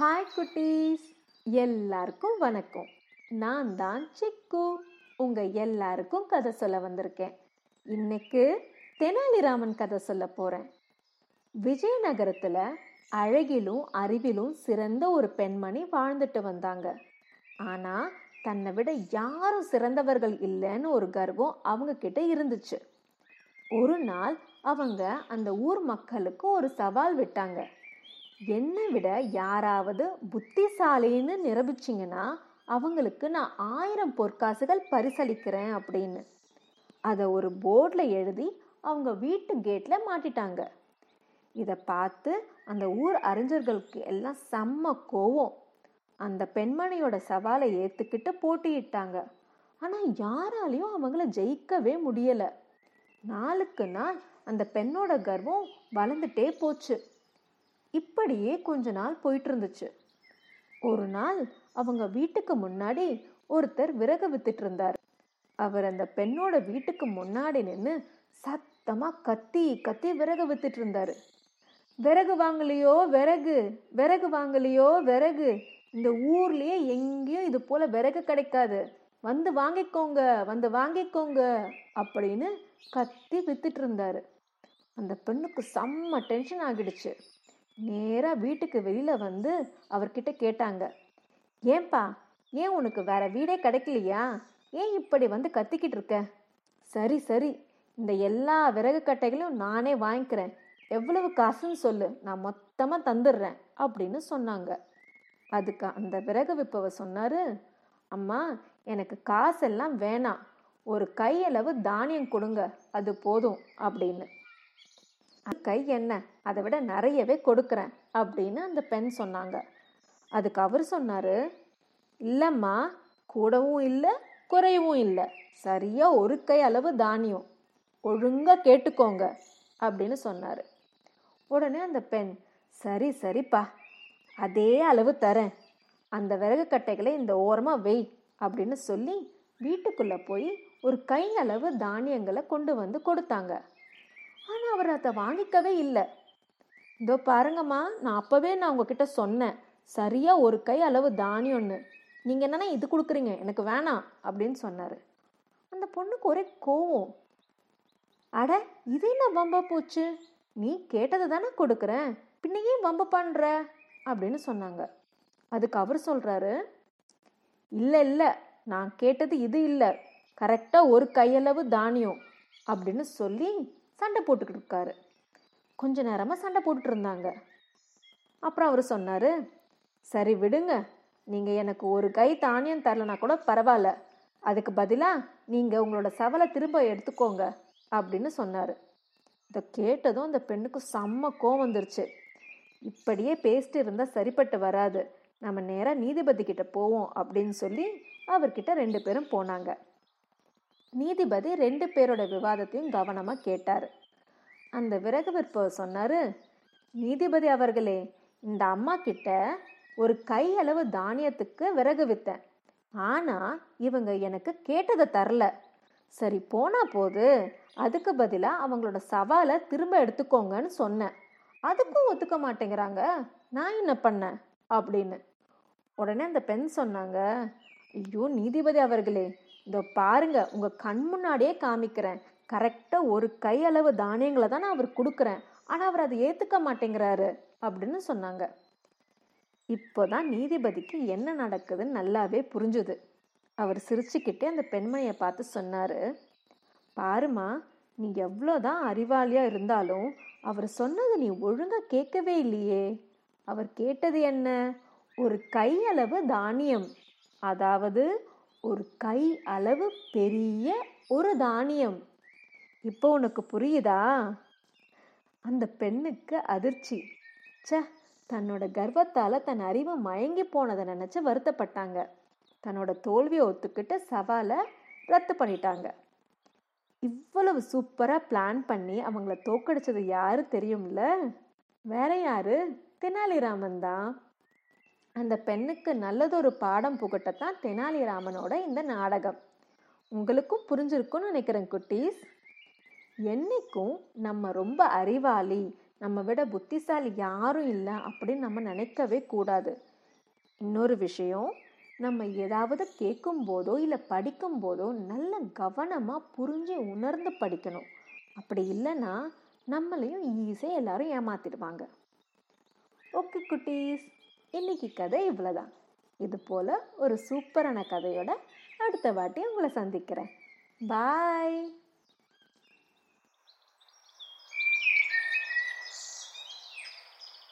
Hi குட்டீஸ். எல்லாருக்கும் வணக்கம். நான் தான் சிக்கு. உங்க எல்லாருக்கும் கதை சொல்ல வந்திருக்கேன். இன்னைக்கு தெனாலிராமன் கதை சொல்ல போறேன். விஜயநகரத்துல அழகிலும் அறிவிலும் சிறந்த ஒரு பெண்மணி வாழ்ந்துட்டு வந்தாங்க. ஆனா தன்னை விட யாரும் சிறந்தவர்கள் இல்லைன்னு ஒரு கர்வம் அவங்க கிட்ட இருந்துச்சு. ஒரு நாள் அவங்க அந்த ஊர் மக்களுக்கு ஒரு சவால் விட்டாங்க. என்னை விட யாராவது புத்திசாலின்னு நிரூபிச்சிங்கன்னா அவங்களுக்கு நான் ஆயிரம் பொற்காசுகள் பரிசளிக்கிறேன் அப்படின்னு. அதை ஒரு போர்டில் எழுதி அவங்க வீட்டு கேட்டில் மாட்டிட்டாங்க. இதை பார்த்து அந்த ஊர் அறிஞர்களுக்கு எல்லாம் செம்ம கோவம். அந்த பெண்மணியோட சவாலை ஏற்றுக்கிட்டு போட்டியிட்டாங்க. ஆனால் யாராலையும் அவங்கள ஜெயிக்கவே முடியலை. நாளுக்கு நாள் அந்த பெண்ணோட கர்வம் வளர்ந்துட்டே போச்சு. இப்படியே கொஞ்ச நாள் போயிட்டு இருந்துச்சு ஒரு நாள் அவங்க வீட்டுக்கு முன்னாடி ஒருத்தர் விறகு வித்துட்டு இருந்தார். அவர் அந்த பெண்ணோட வீட்டுக்கு முன்னாடி நின்று சத்தமா கத்தி கத்தி விறகு வித்துட்டு இருந்தாரு. விறகு வாங்கலையோ விறகு விறகு வாங்கலையோ விறகு. இந்த ஊர்லயே எங்கேயும் இது போல விறகு கிடைக்காது. வந்து வாங்கிக்கோங்க வந்து வாங்கிக்கோங்க அப்படின்னு கத்தி வித்துட்டு இருந்தாரு. அந்த பெண்ணுக்கு செம்ம டென்ஷன் ஆகிடுச்சு. நேராக வீட்டுக்கு வெளியில் வந்து அவர்கிட்ட கேட்டாங்க. ஏன்பா ஏன் உனக்கு வேற வீடே கிடைக்கலையா? ஏன் இப்படி வந்து கத்திக்கிட்டு இருக்க? சரி சரி இந்த எல்லா விறகு கட்டைகளையும் நானே வாங்கிக்கிறேன். எவ்வளவு காசுன்னு சொல்லு நான் மொத்தமாக தந்துடுறேன் அப்படின்னு சொன்னாங்க. அதுக்கு அந்த விறகு விற்பவர் சொன்னாரு அம்மா எனக்கு காசெல்லாம் வேணாம். ஒரு கையளவு தானியம் கொடுங்க அது போதும் அப்படின்னு. கை என்ன? அதை விட நிறையவே கொடுக்குறேன் அப்படின்னு அந்த பெண் சொன்னாங்க. அதுக்கு அவர் சொன்னார் இல்லைம்மா கூடவும் இல்லை குறையவும் இல்லை. சரியாக ஒரு கை அளவு தானியம். ஒழுங்காக கேட்டுக்கோங்க அப்படின்னு சொன்னார். உடனே அந்த பெண் சரி சரிப்பா. அதே அளவு தரேன். அந்த விறகு கட்டைகளை இந்த ஓரமாக வெய் அப்படின்னு சொல்லி வீட்டுக்குள்ளே போய் ஒரு கை அளவு தானியங்களை கொண்டு வந்து கொடுத்தாங்க. ஆனால் அவர் அதை வாங்கிக்கவே இல்லை. இதோ பாருங்கம்மா நான் அப்போவே நான் உங்ககிட்ட சொன்னேன். சரியாக ஒரு கை அளவு தானியம்னு. நீங்கள் என்னென்னா இது கொடுக்குறீங்க எனக்கு வேணாம் அப்படின்னு சொன்னார். அந்த பொண்ணுக்கு ஒரே கோவம். அட இது என்ன வம்ப போச்சு? நீ கேட்டது தானே கொடுக்குறேன். பின்ன ஏன் வம்ப பண்ணுற அப்படின்னு சொன்னாங்க. அதுக்கு அவர் சொல்கிறாரு இல்லை இல்லை நான் கேட்டது இது இல்லை. கரெக்டாக ஒரு கையளவு தானியம். அப்படின்னு சொல்லி சண்டை போட்டுக்கிட்டு இருக்காரு. கொஞ்ச நேரமாக சண்டை போட்டுட்டு இருந்தாங்க. அப்புறம் அவர் சொன்னார் சரி விடுங்க. நீங்கள் எனக்கு ஒரு கை தானியம் தரலனா கூட பரவாயில்ல. அதுக்கு பதிலாக நீங்கள் உங்களோட சவலை திரும்ப எடுத்துக்கோங்க அப்படின்னு சொன்னார். இதை கேட்டதும் அந்த பெண்ணுக்கு செம்ம கோவம் வந்துருச்சு. இப்படியே பேசிட்டு இருந்தால் சரிப்பட்டு வராது. நம்ம நேராக நீதிபதி கிட்ட போவோம் அப்படின்னு சொல்லி அவர்கிட்ட ரெண்டு பேரும் போனாங்க. நீதிபதி ரெண்டு பேரோட விவாதத்தையும் கவனமாக கேட்டார். அந்த விறகு விற்பவர் சொன்னார் நீதிபதி அவர்களே இந்த அம்மா கிட்ட ஒரு கை அளவு தானியத்துக்கு விறகு வித்தேன். ஆனால் இவங்க எனக்கு கேட்டதை தரல. சரி போனா போது அதுக்கு பதிலாக அவங்களோட சவாலை திரும்ப எடுத்துக்கோங்கன்னு சொன்னேன். அதுக்கும் ஒத்துக்க மாட்டேங்கிறாங்க. நான் என்ன பண்ணேன்? அப்படின்னு. உடனே அந்த பெண் சொன்னாங்க ஐயோ நீதிபதி அவர்களே இதோ பாருங்க உங்க கண் முன்னாடியே காமிக்கிறேன். கரெக்டா ஒரு கை அளவு தானியங்களை தான் நான் அவர் கொடுக்குறேன். ஆனா அவர் அதை ஏத்துக்க மாட்டேங்கிறாரு அப்படின்னு சொன்னாங்க. இப்போதான் நீதிபதிக்கு என்ன நடக்குதுன்னு நல்லாவே புரிஞ்சுது. அவர் சிரிச்சுக்கிட்டே அந்த பெண்மணியை பார்த்து சொன்னாரு பாருமா நீ எவ்வளோதான் அறிவாளியா இருந்தாலும் அவர் சொன்னது நீ ஒழுங்கா கேட்கவே இல்லையே. அவர் கேட்டது என்ன? ஒரு கையளவு தானியம். அதாவது ஒரு கை அளவு பெரிய ஒரு தானியம். இப்போ உனக்கு புரியுதா? அந்த பெண்ணுக்கு அதிர்ச்சி. ச தன்னோட கர்வத்தால் தன் அறிவு மயங்கி போனதை நினச்சி வருத்தப்பட்டாங்க. தன்னோட தோல்வியை ஒத்துக்கிட்டு சவாலை ரத்து பண்ணிட்டாங்க. இவ்வளவு சூப்பராக பிளான் பண்ணி அவங்கள தோக்கடிச்சது யாரு தெரியும்ல? வேற யாரு? தெனாலிராமன் தான். அந்த பெண்ணுக்கு நல்லதொரு பாடம் புகட்டத்தான் தெனாலிராமனோட இந்த நாடகம். உங்களுக்கும் புரிஞ்சிருக்கும்னு நினைக்கிறேன் குட்டீஸ். என்னைக்கும் நம்ம ரொம்ப அறிவாளி நம்ம விட புத்திசாலி யாரும் இல்லை அப்படின்னு நம்ம நினைக்கவே கூடாது. இன்னொரு விஷயம் நம்ம ஏதாவது கேட்கும் போதோ இல்லை படிக்கும் போதோ நல்ல கவனமாக புரிஞ்சு உணர்ந்து படிக்கணும். அப்படி இல்லைன்னா நம்மளையும் ஈஸியாக எல்லாரும் ஏமாத்திடுவாங்க. ஓகே குட்டீஸ். இன்னைக்கு கதை இவ்வளோதான் இது போல் ஒரு சூப்பரான கதையோட அடுத்த வாட்டி உங்களை சந்திக்கிறேன். பாய்